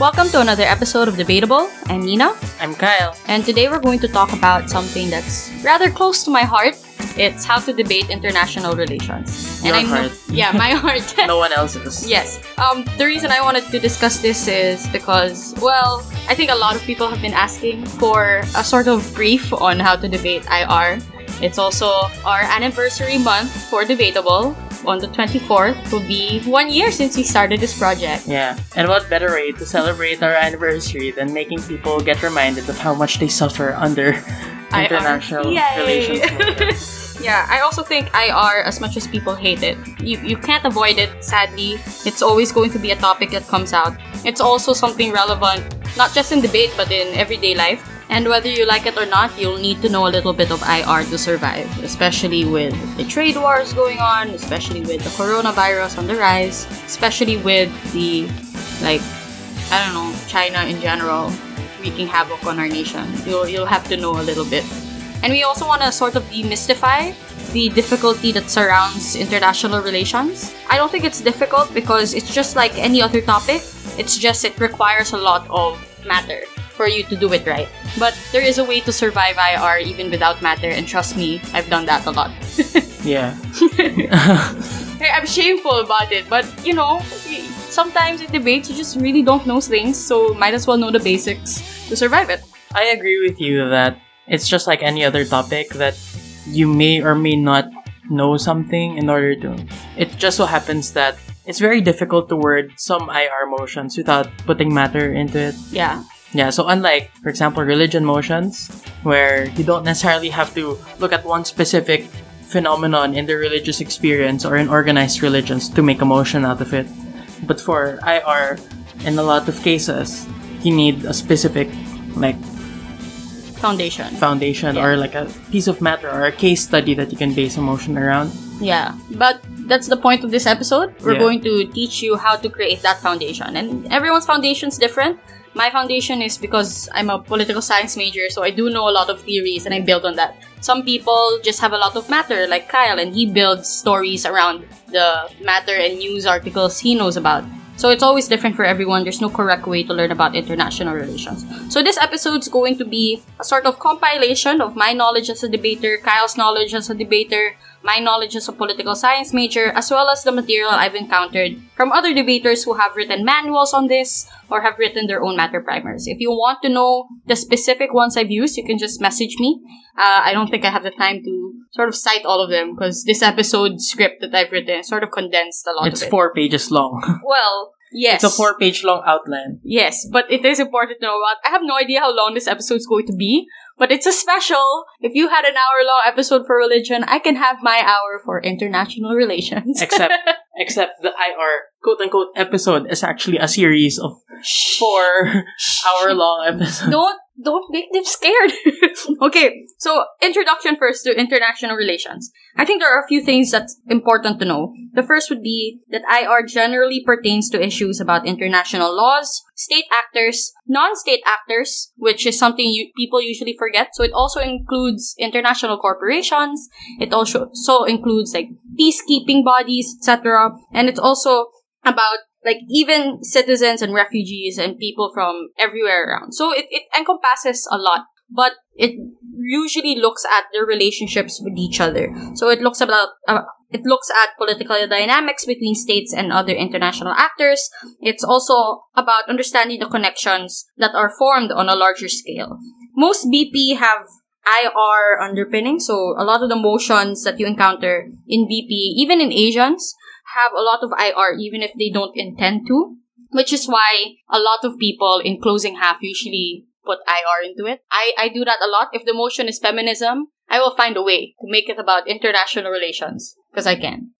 Welcome to another episode of Debatable. I'm Nina, I'm Kyle. and today we're going to talk about something that's rather close to my heart. It's how to debate international relations. Your I know, heart. yeah, my heart. No one else's. Yes. Um, the reason I wanted to discuss this is because, well, I think a lot of people have been asking for a sort of brief on how to debate IR. It's also our anniversary month for Debatable. On the 24th will be one year since we started this project. Yeah. And what better way to celebrate our anniversary than making people get reminded of how much they suffer under IR. international relations. Yeah, I also think IR, as much as people hate it, you, you can't avoid it, sadly. It's always going to be a topic that comes out. It's also something relevant, not just in debate, but in everyday life. And whether you like it or not, you'll need to know a little bit of IR to survive, especially with the trade wars going on, especially with the coronavirus on the rise, especially with the, like, I don't know, China in general wreaking havoc on our nation. You'll, you'll have to know a little bit. And we also want to sort of demystify the difficulty that surrounds international relations. I don't think it's difficult because it's just like any other topic. It's just it requires a lot of matter for you to do it right. But there is a way to survive IR even without matter, and trust me, I've done that a lot. yeah. Hey, I'm shameful about it, but you know, sometimes in debates you just really don't know things, so might as well know the basics to survive it. I agree with you that it's just like any other topic that you may or may not know something in order to. It just so happens that it's very difficult to word some IR motions without putting matter into it. Yeah. Yeah, so unlike, for example, religion motions, where you don't necessarily have to look at one specific phenomenon in the religious experience or in organized religions to make a motion out of it. But for IR, in a lot of cases, you need a specific, like, Foundation. foundation Yeah. or like a piece of matter or a case study that you can base a motion around. Yeah, but that's the point of this episode. We're Yeah. going to teach you how to create that foundation. And everyone's foundation is different. My foundation is because I'm a political science major, so I do know a lot of theories and I build on that. Some people just have a lot of matter, like Kyle, and he builds stories around the matter and news articles he knows about. So it's always different for everyone. There's no correct way to learn about international relations. So this episode's going to be a sort of compilation of my knowledge as a debater, Kyle's knowledge as a debater, my knowledge as a political science major, as well as the material I've encountered from other debaters who have written manuals on this or have written their own matter primers. If you want to know the specific ones I've used, you can just message me. Uh, I don't think I have the time to sort of cite all of them because this episode script that I've written sort of condensed a lot It's of it. four pages long. Well, yes. it's a four page long outline. Yes, but it is important to know about. I have no idea how long this episode is going to be, but it's a special. If you had an hour long episode for religion, I can have my hour for international relations. Except, except the IR quote unquote episode is actually a series of four hour long episodes. don't don't make them scared. okay, so introduction first to international relations. I think there are a few things that's important to know. The first would be that IR generally pertains to issues about international laws, state actors, non-state actors, which is something you, people usually forget. So it also includes international corporations. It also so includes like peacekeeping bodies, etc. And it's also about like even citizens and refugees and people from everywhere around. So it, it encompasses a lot, but it usually looks at their relationships with each other. So it looks about uh, it looks at political dynamics between states and other international actors. It's also about understanding the connections that are formed on a larger scale. Most BP have IR underpinning, so a lot of the motions that you encounter in BP, even in Asians, have a lot of IR even if they don't intend to, which is why a lot of people in closing half usually put IR into it. I, I do that a lot. If the motion is feminism, I will find a way to make it about international relations because I can.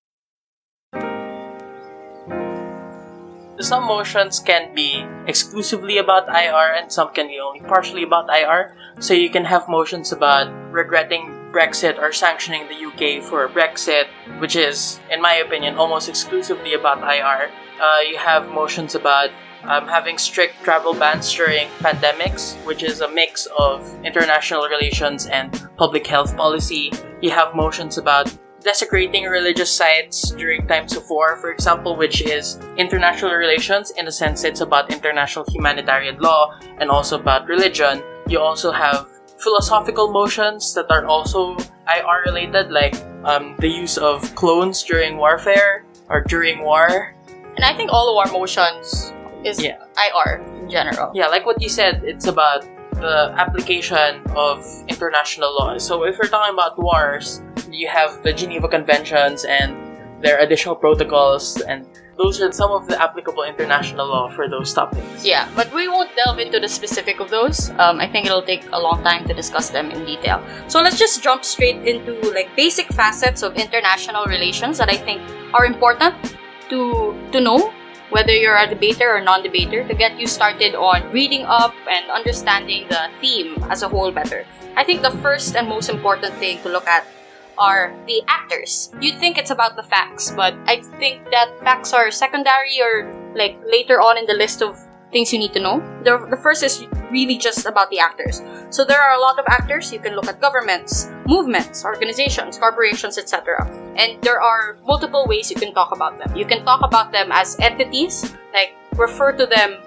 Some motions can be exclusively about IR and some can be only partially about IR. So you can have motions about regretting Brexit or sanctioning the UK for Brexit, which is, in my opinion, almost exclusively about IR. Uh, you have motions about um, having strict travel bans during pandemics, which is a mix of international relations and public health policy. You have motions about desecrating religious sites during times of war, for example, which is international relations. In a sense, it's about international humanitarian law and also about religion. You also have philosophical motions that are also IR related, like um, the use of clones during warfare or during war. And I think all of our motions is Yeah. IR in general. Yeah, like what you said, it's about the application of international law. So if we're talking about wars, you have the Geneva Conventions and their additional protocols, and those are some of the applicable international law for those topics. Yeah, but we won't delve into the specific of those. Um, I think it'll take a long time to discuss them in detail. So let's just jump straight into like basic facets of international relations that I think are important to to know whether you're a debater or non-debater to get you started on reading up and understanding the theme as a whole better. I think the first and most important thing to look at are the actors. You'd think it's about the facts, but I think that facts are secondary or like later on in the list of things you need to know. The, the first is really just about the actors. So there are a lot of actors. You can look at governments, movements, organizations, corporations, etc. And there are multiple ways you can talk about them. You can talk about them as entities, like refer to them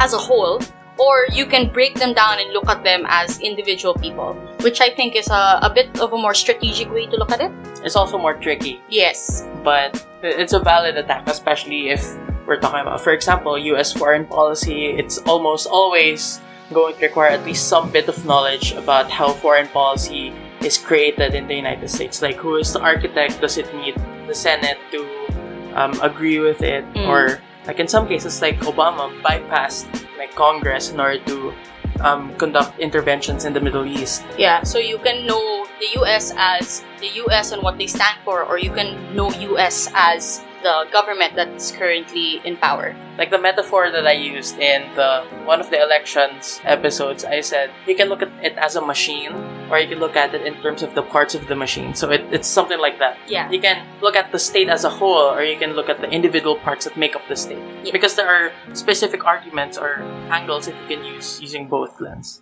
as a whole, or you can break them down and look at them as individual people, which I think is a, a bit of a more strategic way to look at it. It's also more tricky, Yes. but it's a valid attack, especially if we're talking about, for example, US foreign policy. It's almost always going to require at least some bit of knowledge about how foreign policy is created in the United States. Like, who is the architect? Does it need the Senate to um, agree with it? Mm. Or, like, in some cases, like Obama bypassed like Congress in order to um, conduct interventions in the Middle East. Yeah, so you can know the US as the US and what they stand for, or you can know US as the government that's currently in power. like the metaphor that I used in the one of the elections episodes, I said you can look at it as a machine, or you can look at it in terms of the parts of the machine. So it, it's something like that. Yeah. You can look at the state as a whole, or you can look at the individual parts that make up the state. Yeah. Because there are specific arguments or angles that you can use using both lens.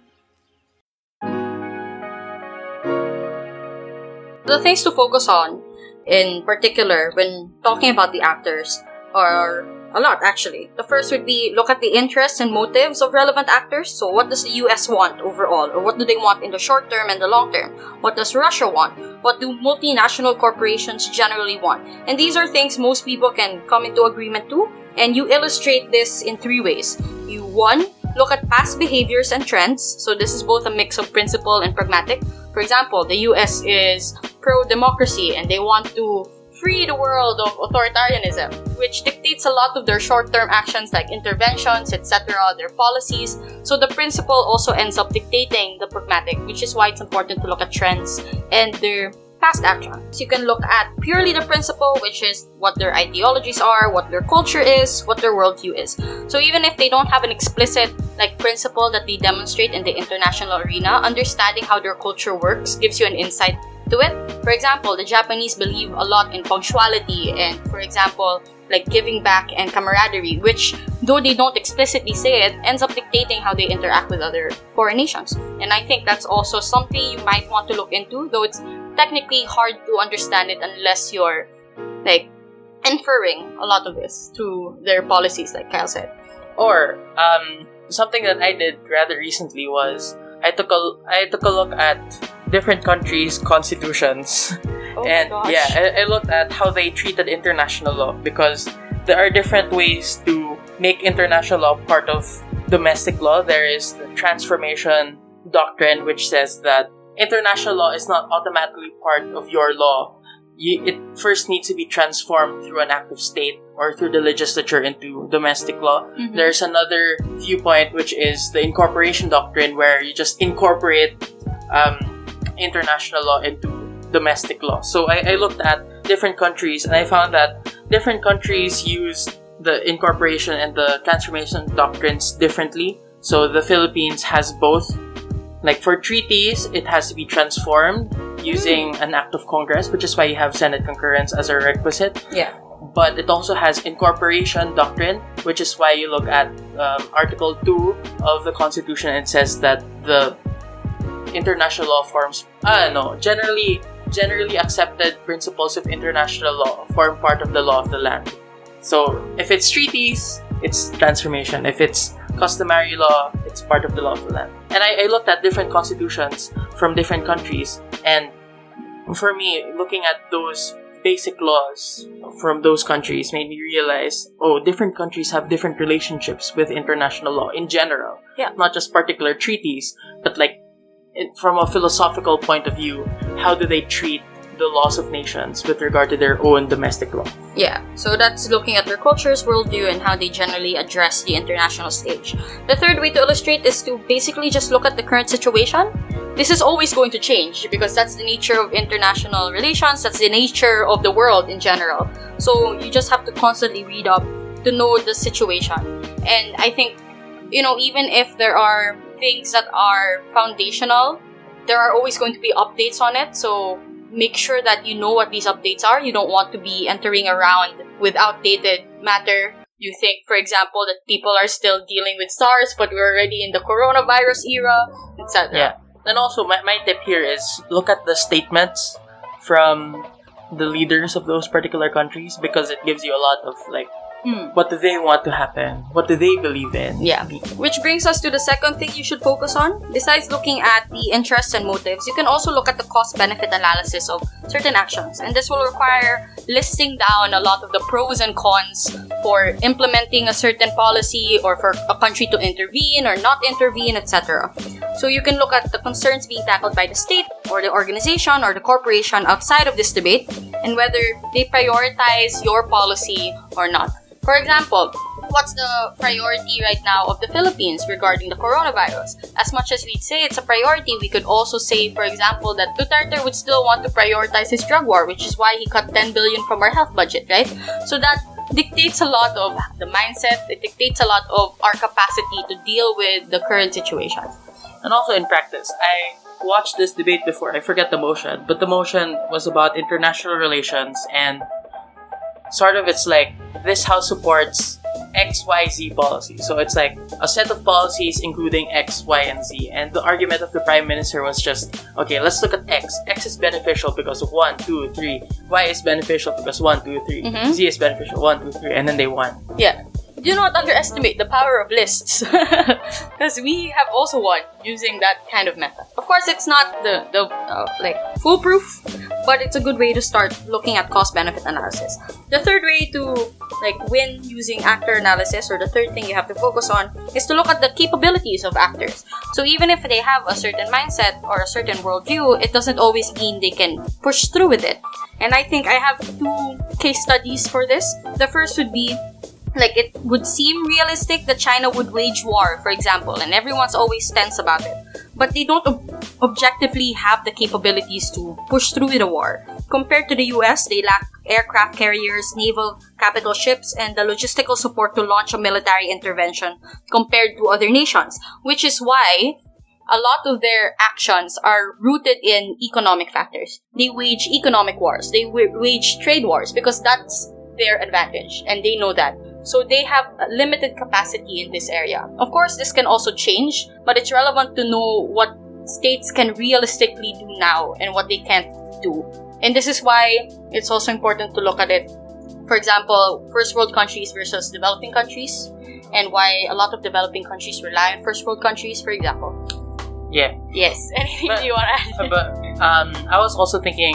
The things to focus on, in particular, when talking about the actors, are a lot actually. The first would be look at the interests and motives of relevant actors. So, what does the US want overall, or what do they want in the short term and the long term? What does Russia want? What do multinational corporations generally want? And these are things most people can come into agreement to. And you illustrate this in three ways. You one look at past behaviors and trends. So this is both a mix of principle and pragmatic. For example, the US is pro democracy and they want to free the world of authoritarianism, which dictates a lot of their short term actions like interventions, etc., their policies. So the principle also ends up dictating the pragmatic, which is why it's important to look at trends and their past actions. You can look at purely the principle, which is what their ideologies are, what their culture is, what their worldview is. So even if they don't have an explicit like principle that they demonstrate in the international arena, understanding how their culture works gives you an insight to it. For example, the Japanese believe a lot in punctuality and, for example, like giving back and camaraderie, which, though they don't explicitly say it, ends up dictating how they interact with other foreign nations. And I think that's also something you might want to look into, though it's technically hard to understand it unless you're like inferring a lot of this through their policies, like Kyle said. Or um, something that I did rather recently was I took a I took a look at different countries' constitutions, Oh and yeah, I, I looked at how they treated international law because there are different ways to make international law part of domestic law. There is the transformation doctrine, which says that international law is not automatically part of your law. You, it first needs to be transformed through an act of state or through the legislature into domestic law. Mhm. There's another viewpoint, which is the incorporation doctrine, where you just incorporate um, international law into domestic law. So I, I looked at different countries and I found that different countries use the incorporation and the transformation doctrines differently. So the Philippines has both. Like for treaties, it has to be transformed using an act of Congress, which is why you have Senate concurrence as a requisite Yeah. but it also has incorporation doctrine, which is why you look at um, Article 2 of the Constitution and it says that the international law forms, uh, no, generally generally accepted principles of international law form part of the law of the land. So if it's treaties, it's transformation. If it's customary law, it's part of the law of the land. And I, I looked at different constitutions from different countries, and for me, looking at those basic laws from those countries made me realize oh different countries have different relationships with international law in general Yeah. not just particular treaties but like from a philosophical point of view how do they treat the laws of nations with regard to their own domestic law Yeah, so that's looking at their cultures, worldview, and how they generally address the international stage. The third way to illustrate is to basically just look at the current situation. This is always going to change because that's the nature of international relations, that's the nature of the world in general. So you just have to constantly read up to know the situation. And I think, you know, even if there are things that are foundational, there are always going to be updates on it. So make sure that you know what these updates are. You don't want to be entering around with outdated matter. You think, for example, that people are still dealing with SARS, but we're already in the coronavirus era, etc. Yeah. And also, my, my tip here is look at the statements from the leaders of those particular countries because it gives you a lot of like Hmm. what do they want to happen? What do they believe in? Yeah. Which brings us to the second thing you should focus on. Besides looking at the interests and motives, you can also look at the cost benefit analysis of certain actions. And this will require listing down a lot of the pros and cons for implementing a certain policy or for a country to intervene or not intervene, etc. So you can look at the concerns being tackled by the state or the organization or the corporation outside of this debate and whether they prioritize your policy or not. For example, what's the priority right now of the Philippines regarding the coronavirus? As much as we'd say it's a priority, we could also say, for example, that Duterte would still want to prioritize his drug war, which is why he cut 10 billion from our health budget, right? So that dictates a lot of the mindset, it dictates a lot of our capacity to deal with the current situation. And also in practice, I watched this debate before. I forget the motion, but the motion was about international relations and sort of it's like this house supports XYZ policy. So it's like a set of policies including X, Y, and Z. And the argument of the Prime Minister was just okay, let's look at X. X is beneficial because of 1, 2, 3. Y is beneficial because 1, 2, 3. Mhm. Z is beneficial 1, 2, 3. And then they won. Yeah. Do not underestimate the power of lists. Because we have also won using that kind of method. Of course, it's not the, the uh, like foolproof, but it's a good way to start looking at cost benefit analysis. The third way to like win using actor analysis, or the third thing you have to focus on, is to look at the capabilities of actors. So even if they have a certain mindset or a certain worldview, it doesn't always mean they can push through with it. And I think I have two case studies for this. The first would be like it would seem realistic that China would wage war, for example, and everyone's always tense about it. But they don't ob- objectively have the capabilities to push through a war. Compared to the US, they lack aircraft carriers, naval capital ships, and the logistical support to launch a military intervention compared to other nations, which is why a lot of their actions are rooted in economic factors. They wage economic wars, they wa- wage trade wars because that's their advantage, and they know that. So they have a limited capacity in this area. Of course, this can also change, but it's relevant to know what states can realistically do now and what they can't do. And this is why it's also important to look at it. For example, first world countries versus developing countries, and why a lot of developing countries rely on first world countries, for example. Yeah. Yes. Anything But- you want to add? but um, I was also thinking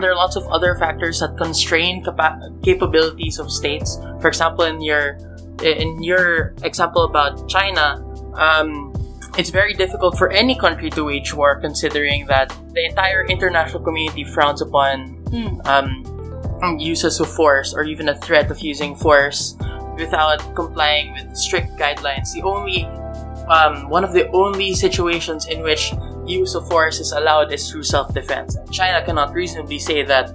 there are lots of other factors that constrain capa- capabilities of states. For example, in your in your example about China, um, it's very difficult for any country to wage war, considering that the entire international community frowns upon Hmm. um, uses of force or even a threat of using force without complying with strict guidelines. The only um, one of the only situations in which use of force is allowed is through self-defense. China cannot reasonably say that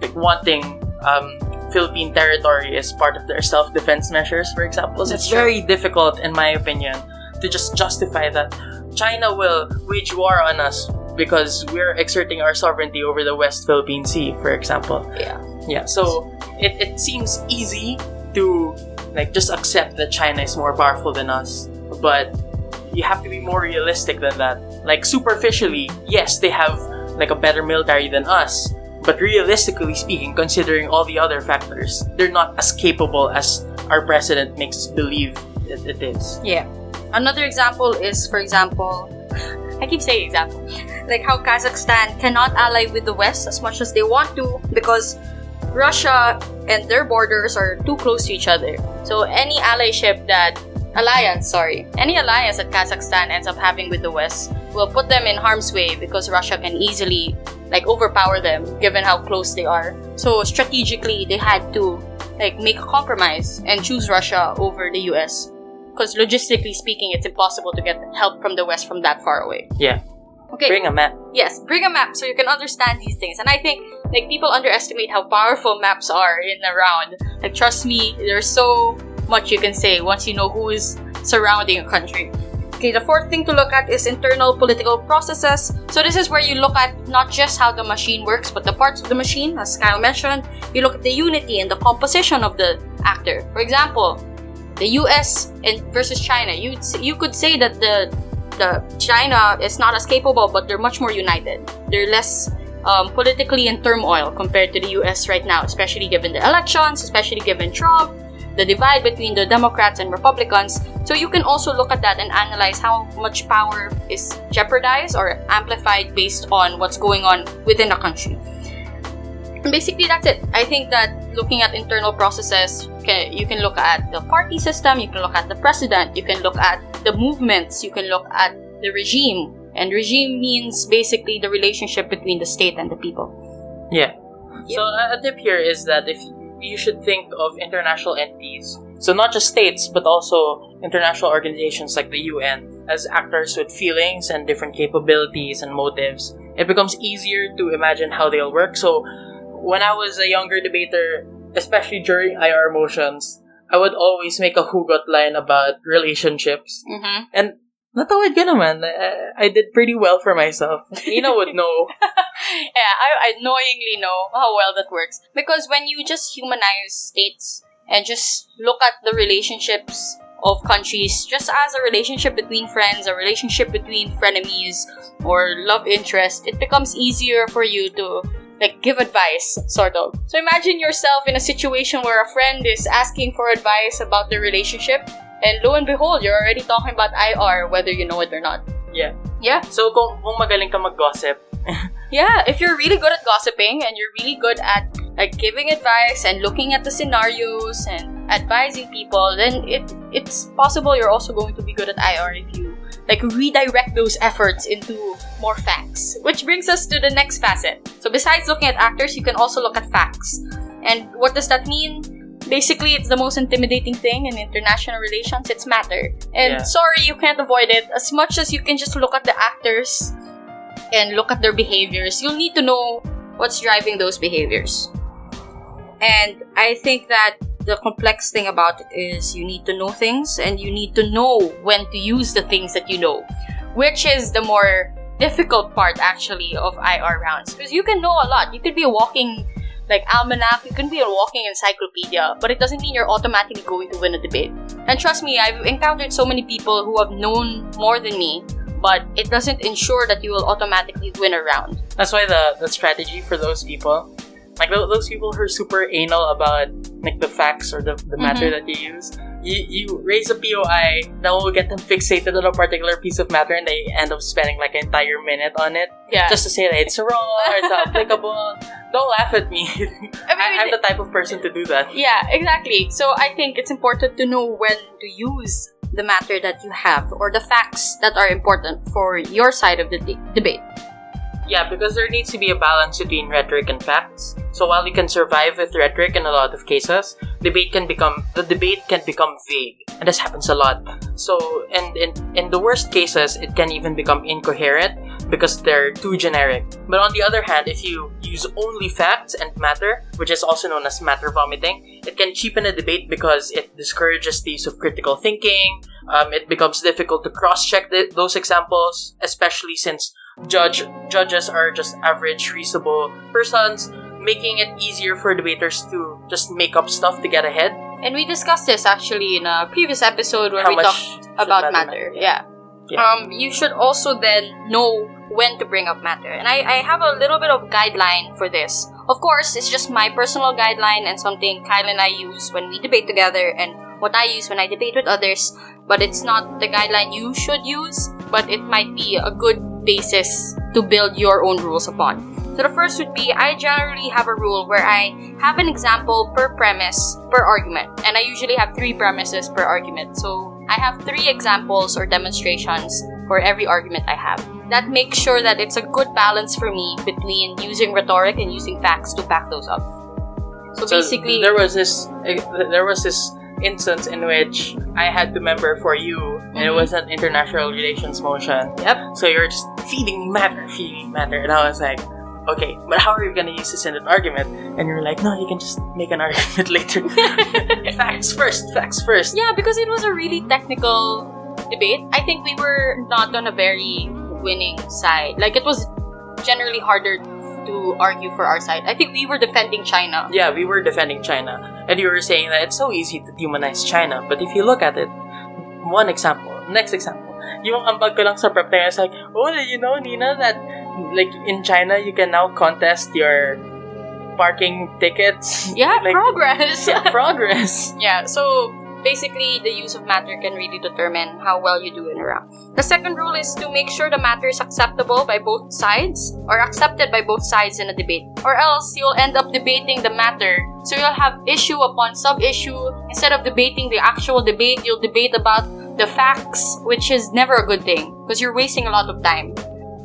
like, wanting um, Philippine territory is part of their self-defense measures, for example. So it's true. very difficult, in my opinion, to just justify that China will wage war on us because we're exerting our sovereignty over the West Philippine Sea, for example. Yeah. Yeah, so it, it seems easy to like just accept that China is more powerful than us, but you have to be more realistic than that. Like superficially, yes, they have like a better military than us. But realistically speaking, considering all the other factors, they're not as capable as our president makes us believe it is. Yeah. Another example is, for example, I keep saying example, like how Kazakhstan cannot ally with the West as much as they want to because Russia and their borders are too close to each other. So any allyship that alliance, sorry, any alliance that Kazakhstan ends up having with the West will put them in harm's way because Russia can easily like overpower them given how close they are. So strategically, they had to like make a compromise and choose Russia over the US because logistically speaking, it's impossible to get help from the West from that far away. Yeah. Okay. Bring a map. yes, bring a map so you can understand these things. And I think like people underestimate how powerful maps are in around. Like trust me, they're so much you can say once you know who is surrounding a country. Okay, the fourth thing to look at is internal political processes. So this is where you look at not just how the machine works, but the parts of the machine, as Kyle mentioned. You look at the unity and the composition of the actor. For example, the U.S. and versus China. You you could say that the the China is not as capable, but they're much more united. They're less um, politically in turmoil compared to the U.S. right now, especially given the elections, especially given Trump, the divide between the Democrats and Republicans. So you can also look at that and analyze how much power is jeopardized or amplified based on what's going on within a country. And basically, that's it. I think that looking at internal processes, can, you can look at the party system, you can look at the president, you can look at the movements, you can look at the regime. And regime means basically the relationship between the state and the people. Yeah. So a a tip here is that if you should think of international entities, so not just states but also international organizations like the UN as actors with feelings and different capabilities and motives. It becomes easier to imagine how they'll work. So when I was a younger debater, especially during IR motions, I would always make a hugot line about relationships. Mm-hmm. And natawid ka naman. I, I did pretty well for myself. Ina would know. yeah, I, I knowingly know how well that works. Because when you just humanize states and just look at the relationships of countries just as a relationship between friends, a relationship between frenemies, or love interest, it becomes easier for you to like give advice, sort of. So imagine yourself in a situation where a friend is asking for advice about their relationship, and lo and behold, you're already talking about IR, whether you know it or not. Yeah. Yeah. So kung, kung magaling ka mag-gossip, Yeah, if you're really good at gossiping and you're really good at like giving advice and looking at the scenarios and advising people, then it it's possible you're also going to be good at IR if you like redirect those efforts into more facts. Which brings us to the next facet. So besides looking at actors, you can also look at facts. And what does that mean? Basically, it's the most intimidating thing in international relations. It's matter. And Yeah. sorry, you can't avoid it. As much as you can just look at the actors and look at their behaviors, you'll need to know what's driving those behaviors. And I think that the complex thing about it is you need to know things and you need to know when to use the things that you know, which is the more difficult part actually of IR rounds because you can know a lot. You could be walking like almanac, you can be a walking encyclopedia, but it doesn't mean you're automatically going to win a debate. And trust me, I've encountered so many people who have known more than me, but it doesn't ensure that you will automatically win a round. that's why the, the strategy for those people, like those people who are super anal about like the facts or the, the matter mm-hmm. that you use, you, you raise a POI that will get them fixated on a particular piece of matter and they end up spending like an entire minute on it Yeah. just to say that it's wrong or it's applicable. Don't laugh at me. I mean, I, I'm the type of person to do that. Yeah, exactly. So I think it's important to know when to use the matter that you have or the facts that are important for your side of the de- debate. Yeah, because there needs to be a balance between rhetoric and facts. So while you can survive with rhetoric in a lot of cases, debate can become the debate can become vague, and this happens a lot. So, and in in the worst cases, it can even become incoherent because they're too generic. But on the other hand, if you use only facts and matter, which is also known as matter vomiting, it can cheapen a debate because it discourages the use of critical thinking. Um, it becomes difficult to cross-check th- those examples, especially since judge judges are just average, reasonable persons, making it easier for debaters to just make up stuff to get ahead. And we discussed this actually in a previous episode where How we talked about matter matter. Yeah. Yeah. Um, you should also then know when to bring up matter. And I, I have a little bit of guideline for this. Of course, it's just my personal guideline and something Kyle and I use when we debate together and what I use when I debate with others. But it's not the guideline you should use, but it might be a good basis to build your own rules upon. So the first would be I generally have a rule where I have an example per premise per argument. And I usually have three premises per argument. So I have three examples or demonstrations for every argument I have. That makes sure that it's a good balance for me between using rhetoric and using facts to back those up. So, So basically, there was this eh, there was this instance in which I had to member for you, and it Mhm. was an international relations motion. yep. So you're just feeding me matter, feeding me matter, and I was like, okay, but how are you gonna use this in an argument? And you're like, no, you can just make an argument later. facts first, facts first. Yeah, because it was a really technical debate. I think we were not on a very winning side. Like it was generally harder to argue for our side. I think we were defending China. Yeah, we were defending China, and you were saying that it's so easy to demonize China. But if you look at it, one example, next example, yung ambag ko lang sa prep na like, oh, you know, Nina, that like in China you can now contest your parking tickets. Yeah, like, progress. yeah, progress. Yeah, so basically the use of matter can really determine how well you do in a round. The second rule is to make sure the matter is acceptable by both sides or accepted by both sides in a debate. Or else you'll end up debating the matter. So you'll have issue upon sub issue. Instead of debating the actual debate, you'll debate about the facts, which is never a good thing because you're wasting a lot of time.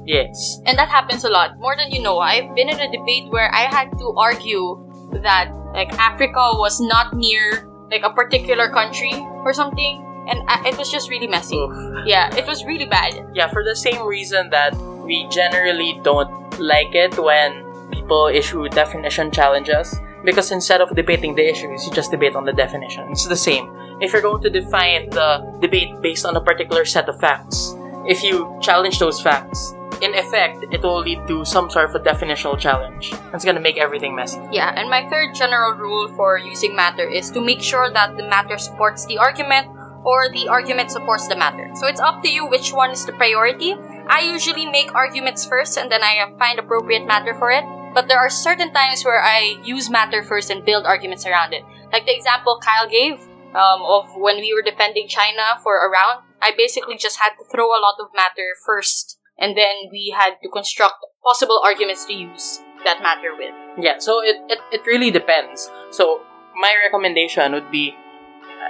Yes. And that happens a lot. More than you know. I've been in a debate where I had to argue that like Africa was not near like a particular country or something, and uh, it was just really messy. Oof. Yeah, it was really bad. Yeah, for the same reason that we generally don't like it when people issue definition challenges. Because instead of debating the issues, you just debate on the definition. It's the same. If you're going to define the debate based on a particular set of facts, if you challenge those facts, in effect, it will lead to some sort of a definitional challenge. It's gonna make everything messy. Yeah, and my third general rule for using matter is to make sure that the matter supports the argument or the argument supports the matter. So it's up to you which one is the priority. I usually make arguments first and then I find appropriate matter for it. But there are certain times where I use matter first and build arguments around it. Like the example Kyle gave um, of when we were defending China for a round, I basically just had to throw a lot of matter first and then we had to construct possible arguments to use that matter with. Yeah, so it, it, it really depends. So my recommendation would be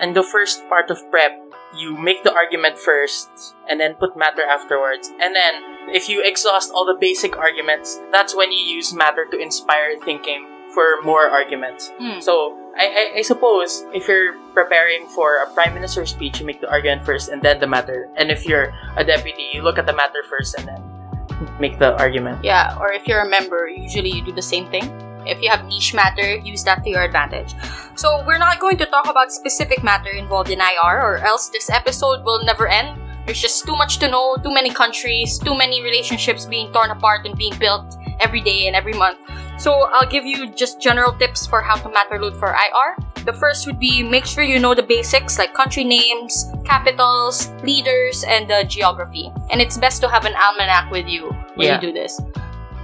in the first part of prep, you make the argument first and then put matter afterwards. And then if you exhaust all the basic arguments, that's when you use matter to inspire thinking for more arguments. Hmm. So I, I, I suppose if you're preparing for a prime minister's speech, you make the argument first and then the matter. And if you're a deputy, you look at the matter first and then make the argument. Yeah, or if you're a member, usually you do the same thing. If you have niche matter, use that to your advantage. So, we're not going to talk about specific matter involved in IR, or else this episode will never end. There's just too much to know, too many countries, too many relationships being torn apart and being built every day and every month. So, I'll give you just general tips for how to matter load for IR. The first would be make sure you know the basics like country names, capitals, leaders, and the geography. And it's best to have an almanac with you when Yeah. you do this.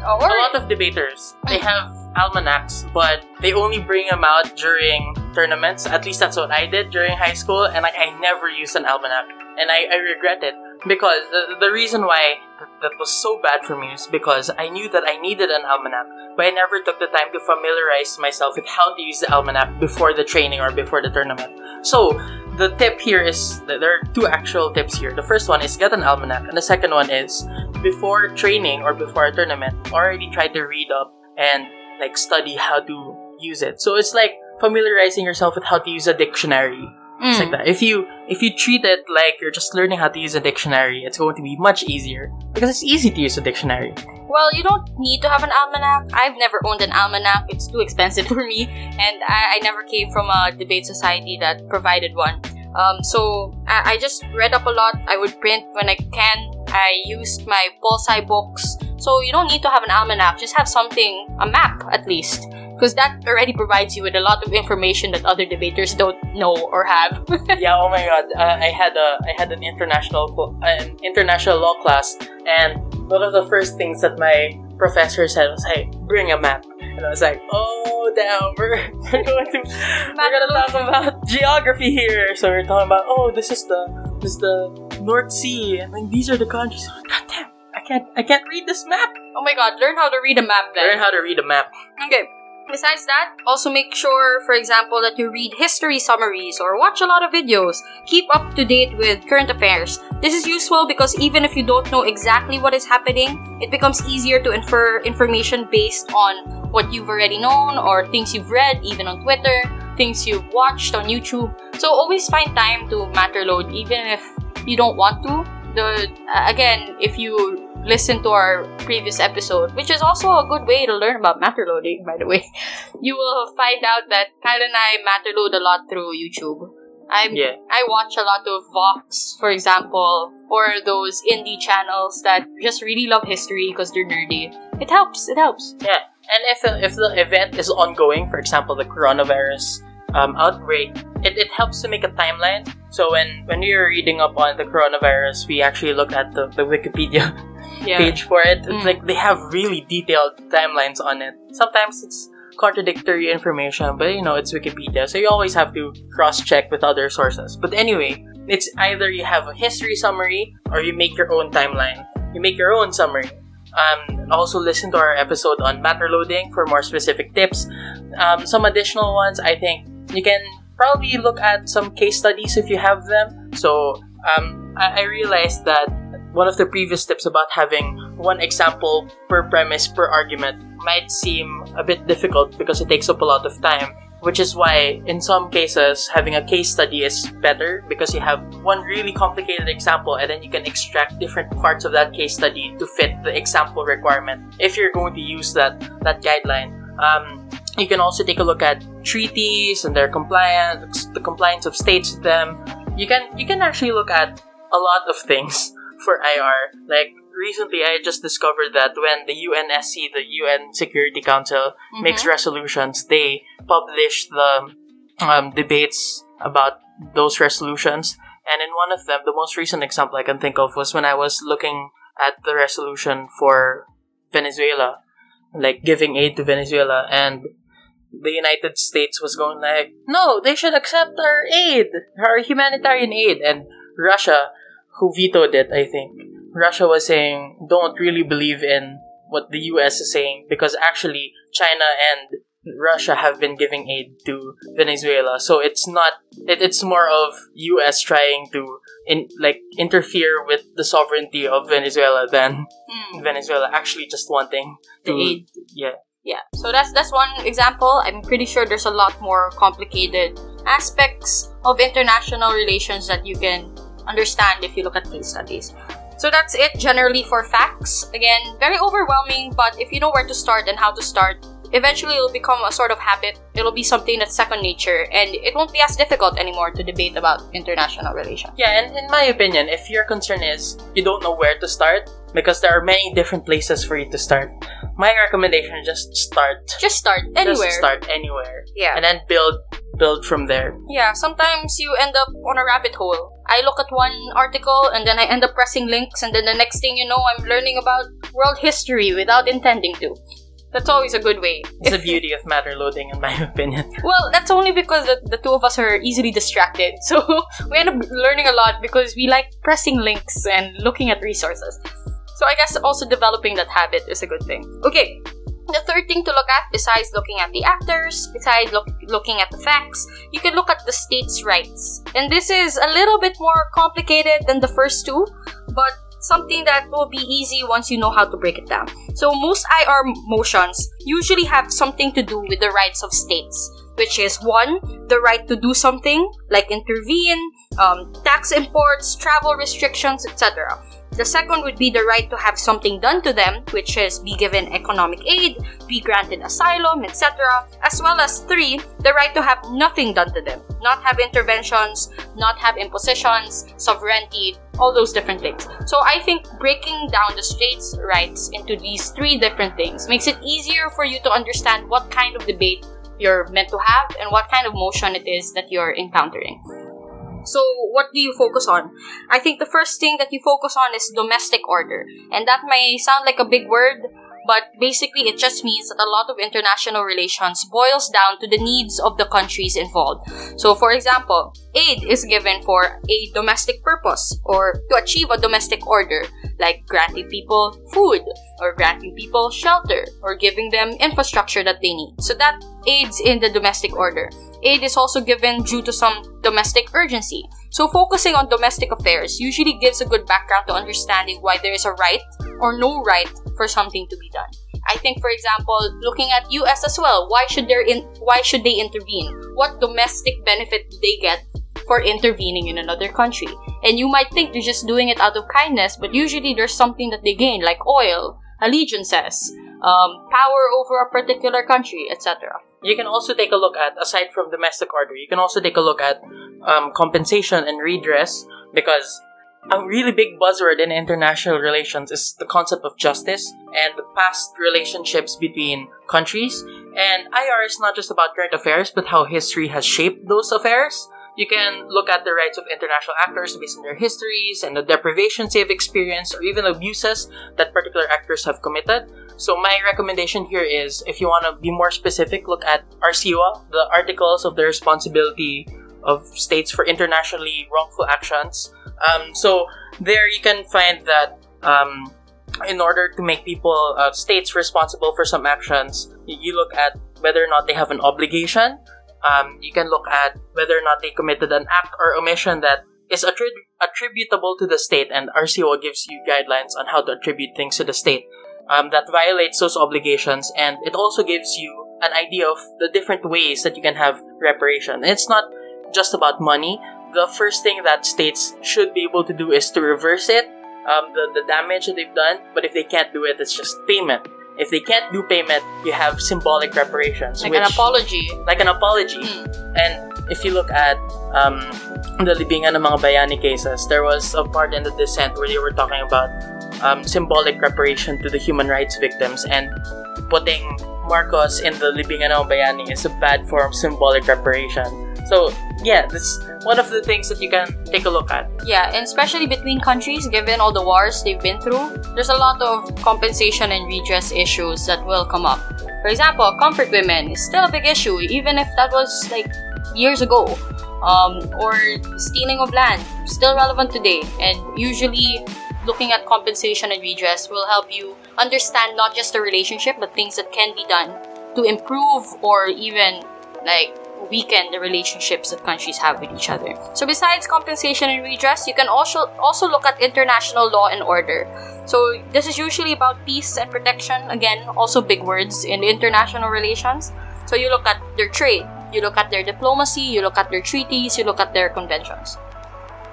a lot of debaters they mm. have almanacs but they only bring them out during tournaments at least that's what i did during high school and like, i never used an almanac and i, I regret it because the, the reason why th- that was so bad for me is because i knew that i needed an almanac but i never took the time to familiarize myself with how to use the almanac before the training or before the tournament so the tip here is there are two actual tips here the first one is get an almanac and the second one is before training or before a tournament, already try to read up and like study how to use it. So it's like familiarizing yourself with how to use a dictionary. It's like Mm. that. If you if you treat it like you're just learning how to use a dictionary, it's going to be much easier because it's easy to use a dictionary. Well, you don't need to have an almanac. I've never owned an almanac. It's too expensive for me, and I, I never came from a debate society that provided one. Um, so I, I just read up a lot. I would print when I can. I used my pulsi books. So you don't need to have an almanac. Just have something, a map at least, because that already provides you with a lot of information that other debaters don't know or have. yeah. Oh my god. Uh, I had a I had an international cl- an international law class, and one of the first things that my professor said was, "Hey, bring a map." And I was like, "Oh, damn, we're, we're going to we're gonna talk about geography here." So we're talking about, "Oh, this is the this is the North Sea, and then these are the countries." God damn, I can't I can't read this map. oh my god, learn how to read a map then. Learn how to read a map. Okay. Besides that, also make sure, for example, that you read history summaries or watch a lot of videos. Keep up to date with current affairs. This is useful because even if you don't know exactly what is happening, it becomes easier to infer information based on what you've already known or things you've read, even on Twitter, things you've watched on YouTube. So always find time to matter load, even if you don't want to. The uh, again, if you listen to our previous episode, which is also a good way to learn about matter loading, by the way, you will find out that Kyle and I matter load a lot through YouTube. I'm, Yeah. I watch a lot of Vox, for example, or those indie channels that just really love history because they're nerdy. It helps. It helps. Yeah, and if the, if the event is ongoing, for example, the coronavirus um, outbreak, it, it helps to make a timeline. So when when we were reading up on the coronavirus, we actually looked at the, the Wikipedia Yeah. page for it. It's Mm. like they have really detailed timelines on it. Sometimes it's contradictory information, but you know it's Wikipedia, so you always have to cross check with other sources. But anyway, it's either you have a history summary or you make your own timeline. You make your own summary. Um, also listen to our episode on matter loading for more specific tips. Um, some additional ones, I think you can probably look at some case studies if you have them. So um, I, I realized that one of the previous tips about having one example per premise per argument might seem a bit difficult because it takes up a lot of time. Which is why, in some cases, having a case study is better because you have one really complicated example and then you can extract different parts of that case study to fit the example requirement if you're going to use that, that guideline. Um, you can also take a look at treaties and their compliance, the compliance of states with them. You can you can actually look at a lot of things for IR. Like recently, I just discovered that when the UNSC, the UN Security Council, makes resolutions, they publish the um, debates about those resolutions. And in one of them, the most recent example I can think of was when I was looking at the resolution for Venezuela, like giving aid to Venezuela, and the United States was going like, no, they should accept our aid, our humanitarian aid, and Russia, who vetoed it, I think, Russia was saying, don't really believe in what the US is saying because actually China and Russia have been giving aid to Venezuela. So it's not it, it's more of US trying to in like interfere with the sovereignty of Venezuela than Hmm. Venezuela actually just wanting The aid. yeah. Yeah, so that's that's one example. I'm pretty sure there's a lot more complicated aspects of international relations that you can understand if you look at case studies. So that's it generally for facts. Again, very overwhelming, but if you know where to start and how to start, eventually it'll become a sort of habit. It'll be something that's second nature, and it won't be as difficult anymore to debate about international relations. Yeah, and in my opinion, if your concern is you don't know where to start, because there are many different places for you to start, my recommendation is just start. Just start anywhere. Just start anywhere. Yeah. And then build build from there. Yeah, sometimes you end up on a rabbit hole. I look at one article and then I end up pressing links, and then the next thing you know, I'm learning about world history without intending to. That's always a good way. It's the beauty of matter loading, in my opinion. Well, that's only because the, the two of us are easily distracted. So we end up learning a lot because we like pressing links and looking at resources. So I guess also developing that habit is a good thing. Okay, the third thing to look at, besides looking at the actors, besides look, looking at the facts, you can look at the state's rights. And this is a little bit more complicated than the first two, but something that will be easy once you know how to break it down. So most IR motions usually have something to do with the rights of states, which is one, the right to do something like intervene, um, tax imports, travel restrictions, etc. The second would be the right to have something done to them, which is be given economic aid, be granted asylum, etc., as well as three, the right to have nothing done to them, not have interventions, not have impositions, sovereignty, all those different things. So I think breaking down the states' rights into these three different things makes it easier for you to understand what kind of debate you're meant to have and what kind of motion it is that you're encountering. So, what do you focus on? I think the first thing that you focus on is domestic order. And that may sound like a big word, but basically it just means that a lot of international relations boils down to the needs of the countries involved. So, for example, aid is given for a domestic purpose or to achieve a domestic order, like granting people food or granting people shelter or giving them infrastructure that they need. So, that aids in the domestic order. Aid is also given due to some domestic urgency. So, focusing on domestic affairs usually gives a good background to understanding why there is a right or no right for something to be done. I think, for example, looking at U.S. as well, why should there in why should they intervene? What domestic benefit do they get for intervening in another country? And you might think they're just doing it out of kindness, but usually there's something that they gain, like oil, allegiances, um, power over a particular country, etc. You can also take a look at, aside from domestic order, you can also take a look at um, compensation and redress because a really big buzzword in international relations is the concept of justice and the past relationships between countries. And IR is not just about current affairs, but how history has shaped those affairs. You can look at the rights of international actors based on their histories and the deprivations they've experienced or even abuses that particular actors have committed. So my recommendation here is if you want to be more specific, look at ARSIWA, the Articles of the Responsibility of States for Internationally Wrongful Actions. Um, so there you can find that um, in order to make people, uh, states responsible for some actions, you look at whether or not they have an obligation um, you can look at whether or not they committed an act or omission that is attrib- attributable to the state, and ARSIWA gives you guidelines on how to attribute things to the state um, that violates those obligations, and it also gives you an idea of the different ways that you can have reparation. And it's not just about money. The first thing that states should be able to do is to reverse it, um, the, the damage that they've done, but if they can't do it, it's just payment. If they can't do payment, you have symbolic reparations. Like which, an apology. Like an apology. Mm. And if you look at um, the libingan ng mga bayani cases, there was a part in the dissent where they were talking about um, symbolic reparation to the human rights victims and putting Marcos in the libingan ng bayani is a bad form of symbolic reparation. So, yeah, that's one of the things that you can take a look at. Yeah, and especially between countries, given all the wars they've been through, there's a lot of compensation and redress issues that will come up. For example, comfort women is still a big issue, even if that was like years ago. Um, or stealing of land, still relevant today, and usually looking at compensation and redress will help you understand not just the relationship, but things that can be done to improve or even like weaken the relationships that countries have with each other. So besides compensation and redress, you can also also look at international law and order. So this is usually about peace and protection. Again, also big words in international relations. So you look at their trade, you look at their diplomacy, you look at their treaties, you look at their conventions.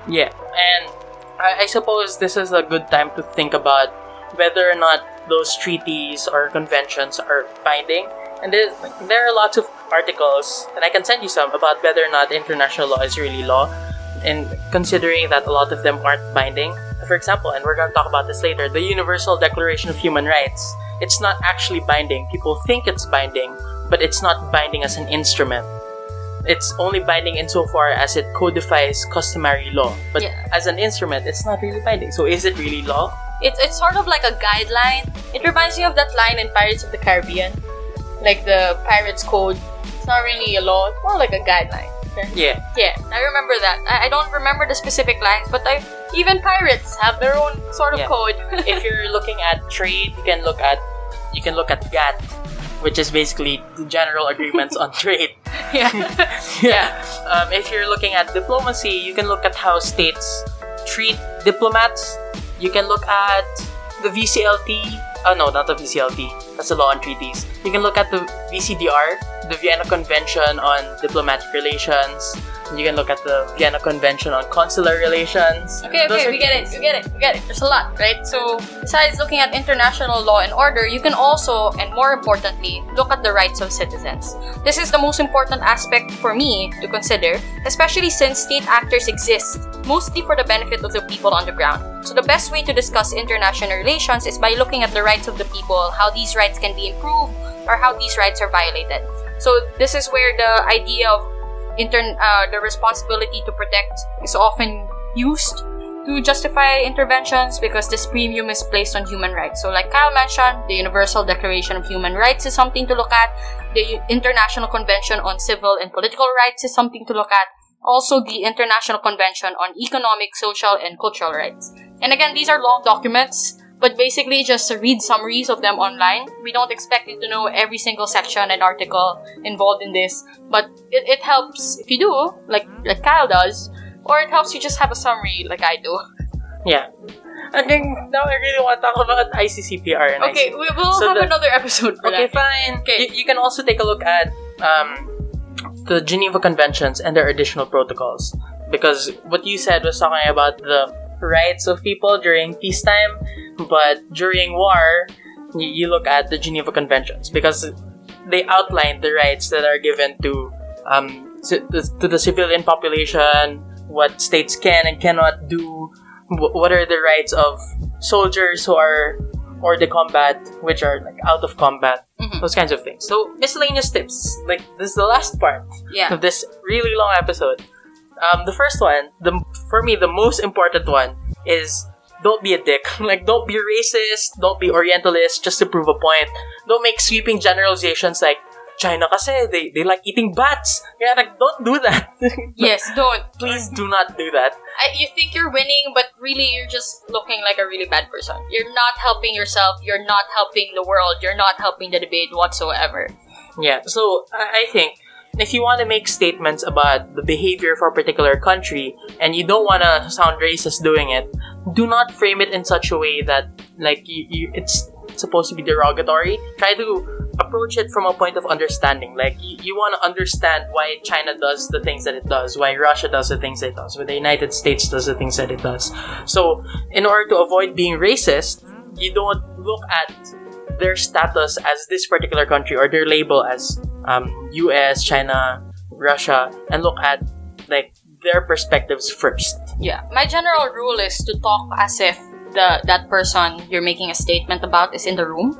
Yeah, and I, I suppose this is a good time to think about whether or not those treaties or conventions are binding and there, are lots of articles, and I can send you some about whether or not international law is really law, and considering that a lot of them aren't binding. For example, and we're going to talk about this later, the Universal Declaration of Human Rights. It's not actually binding. People think it's binding, but it's not binding as an instrument. It's only binding insofar as it codifies customary law. But yeah. as an instrument, it's not really binding. So is it really law? It's, it's sort of like a guideline. It reminds me of that line in Pirates of the Caribbean like the Pirates Code. It's not really a law, it's more like a guideline. Yeah. Yeah, I remember that. I, I don't remember the specific lines, but I, even pirates have their own sort of yeah. code. if you're looking at trade, you can look at you can look at GATT, which is basically the general agreements on trade. Yeah. yeah. Um, if you're looking at diplomacy, you can look at how states treat diplomats. You can look at the VCLT. Oh no, not the VCLT. That's the law on treaties. You can look at the VCDR, the Vienna Convention on Diplomatic Relations. You can look at the Vienna Convention on Consular Relations. Okay, Those okay, we get it, we get it, we get it. There's a lot, right? So, besides looking at international law and order, you can also, and more importantly, look at the rights of citizens. This is the most important aspect for me to consider, especially since state actors exist mostly for the benefit of the people on the ground. So, the best way to discuss international relations is by looking at the rights of the people, how these rights can be improved, or how these rights are violated. So, this is where the idea of intern uh, the responsibility to protect is often used to justify interventions because this premium is placed on human rights. So, like Kyle mentioned, the Universal Declaration of Human Rights is something to look at. The International Convention on Civil and Political Rights is something to look at. Also, the International Convention on Economic, Social, and Cultural Rights. And again, these are long documents but basically just read summaries of them online. We don't expect you to know every single section and article involved in this, but it, it helps if you do, like like Kyle does, or it helps you just have a summary like I do. Yeah. I think now I really want to talk about ICCPR. And Okay, ICC. we will So have the- another episode for Okay, that. fine. Okay. You, you can also take a look at um, the Geneva Conventions and their additional protocols. Because what you said was talking about the rights of people during peacetime, but during war, you, you look at the Geneva Conventions because they outline the rights that are given to um, to, the civilian population, what states can and cannot do, wh- what are the rights of soldiers who are or the combat, which are like out of combat, Mhm. those kinds of things. So miscellaneous tips, like this is the last part Yeah. of this really long episode. Um, the first one, the for me the most important one is don't be a dick. like don't be racist, don't be orientalist just to prove a point. Don't make sweeping generalizations like China kasi they, they like eating bats. Yeah, like don't do that. Yes, don't. Please do not do that. I, you think you're winning, but really you're just looking like a really bad person. You're not helping yourself. You're not helping the world. You're not helping the debate whatsoever. Yeah, so I I think if you want to make statements about the behavior for a particular country and you don't want to sound racist doing it, do not frame it in such a way that like you, you it's supposed to be derogatory. Try to approach it from a point of understanding. Like you, you want to understand why China does the things that it does, why Russia does the things it does, why the United States does the things that it does. So, in order to avoid being racist, you don't look at their status as this particular country or their label as um, US, China, Russia, and look at like their perspectives first. Yeah. My general rule is to talk as if the that person you're making a statement about is in the room.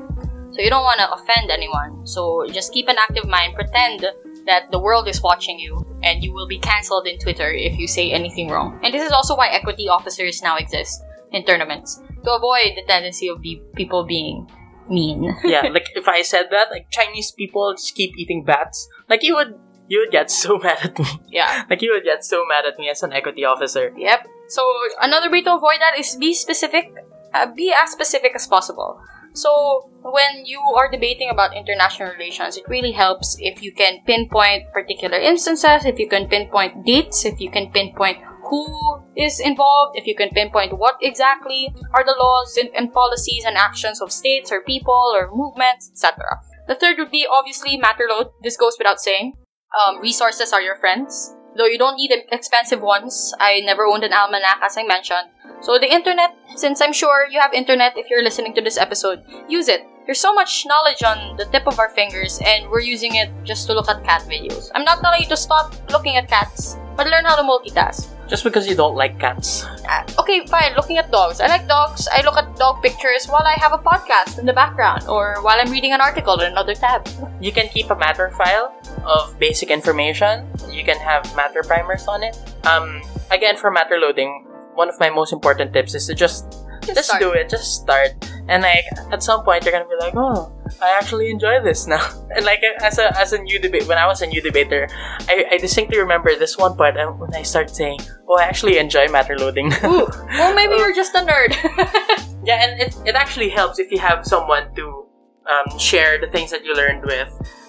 So you don't want to offend anyone. So just keep an active mind. Pretend that the world is watching you and you will be cancelled in Twitter if you say anything wrong. And this is also why equity officers now exist in tournaments to avoid the tendency of be- people being mean. yeah, like if I said that, like Chinese people just keep eating bats, like you would you would get so mad at me. yeah. Like you would get so mad at me as an equity officer. Yep. So another way to avoid that is be specific. Uh, be as specific as possible. So when you are debating about international relations, it really helps if you can pinpoint particular instances, if you can pinpoint dates, if you can pinpoint who is involved, if you can pinpoint what exactly are the laws and, and policies and actions of states or people or movements, etc. The third would be obviously matter load. This goes without saying. Um, resources are your friends. Though you don't need expensive ones. I never owned an almanac, as I mentioned. So the internet, since I'm sure you have internet if you're listening to this episode, use it. There's so much knowledge on the tip of our fingers, and we're using it just to look at cat videos. I'm not telling you to stop looking at cats, but learn how to multitask. Just because you don't like cats. Uh, okay, fine, looking at dogs. I like dogs. I look at dog pictures while I have a podcast in the background, or while I'm reading an article in another tab. You can keep a matter file of basic information. You can have matter primers on it. Um, again, for matter loading, one of my most important tips is to just just start. do it. Just start. And like at some point, you're gonna be like, oh, I actually enjoy this now. And like as a as a new debate, when I was a new debater, I, I distinctly remember this one part when I started saying, oh, I actually enjoy matter loading. Ooh, well, maybe you're just a nerd. Yeah, and it, it actually helps if you have someone to um, share the things that you learned with.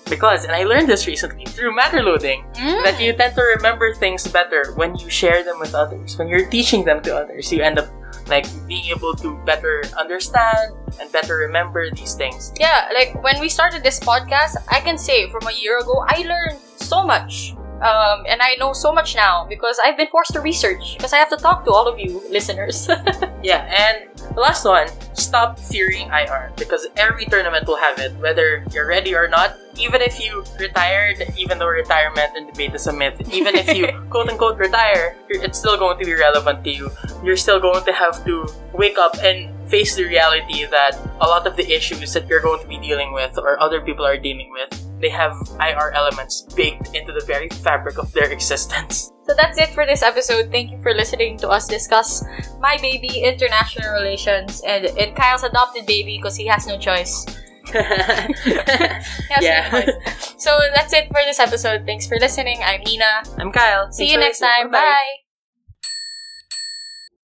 Because, and I learned this recently through matter loading, Mm. that you tend to remember things better when you share them with others. When you're teaching them to others, you end up like being able to better understand and better remember these things. Yeah, like when we started this podcast, I can say from a year ago, I learned so much. Um, and I know so much now because I've been forced to research because I have to talk to all of you listeners. Yeah, and the last one, stop fearing IR because every tournament will have it, whether you're ready or not. Even if you retired, even though retirement and debate is a myth, even if you quote unquote retire, it's still going to be relevant to you. You're still going to have to wake up and face the reality that a lot of the issues that you're going to be dealing with or other people are dealing with, they have IR elements baked into the very fabric of their existence. so that's it for this episode. Thank you for listening to us discuss my baby, international relations, and, and Kyle's adopted baby because he has no choice. Yeah. So that's it for this episode. Thanks for listening. I'm Nina. I'm Kyle. See Thanks you next time. Bye.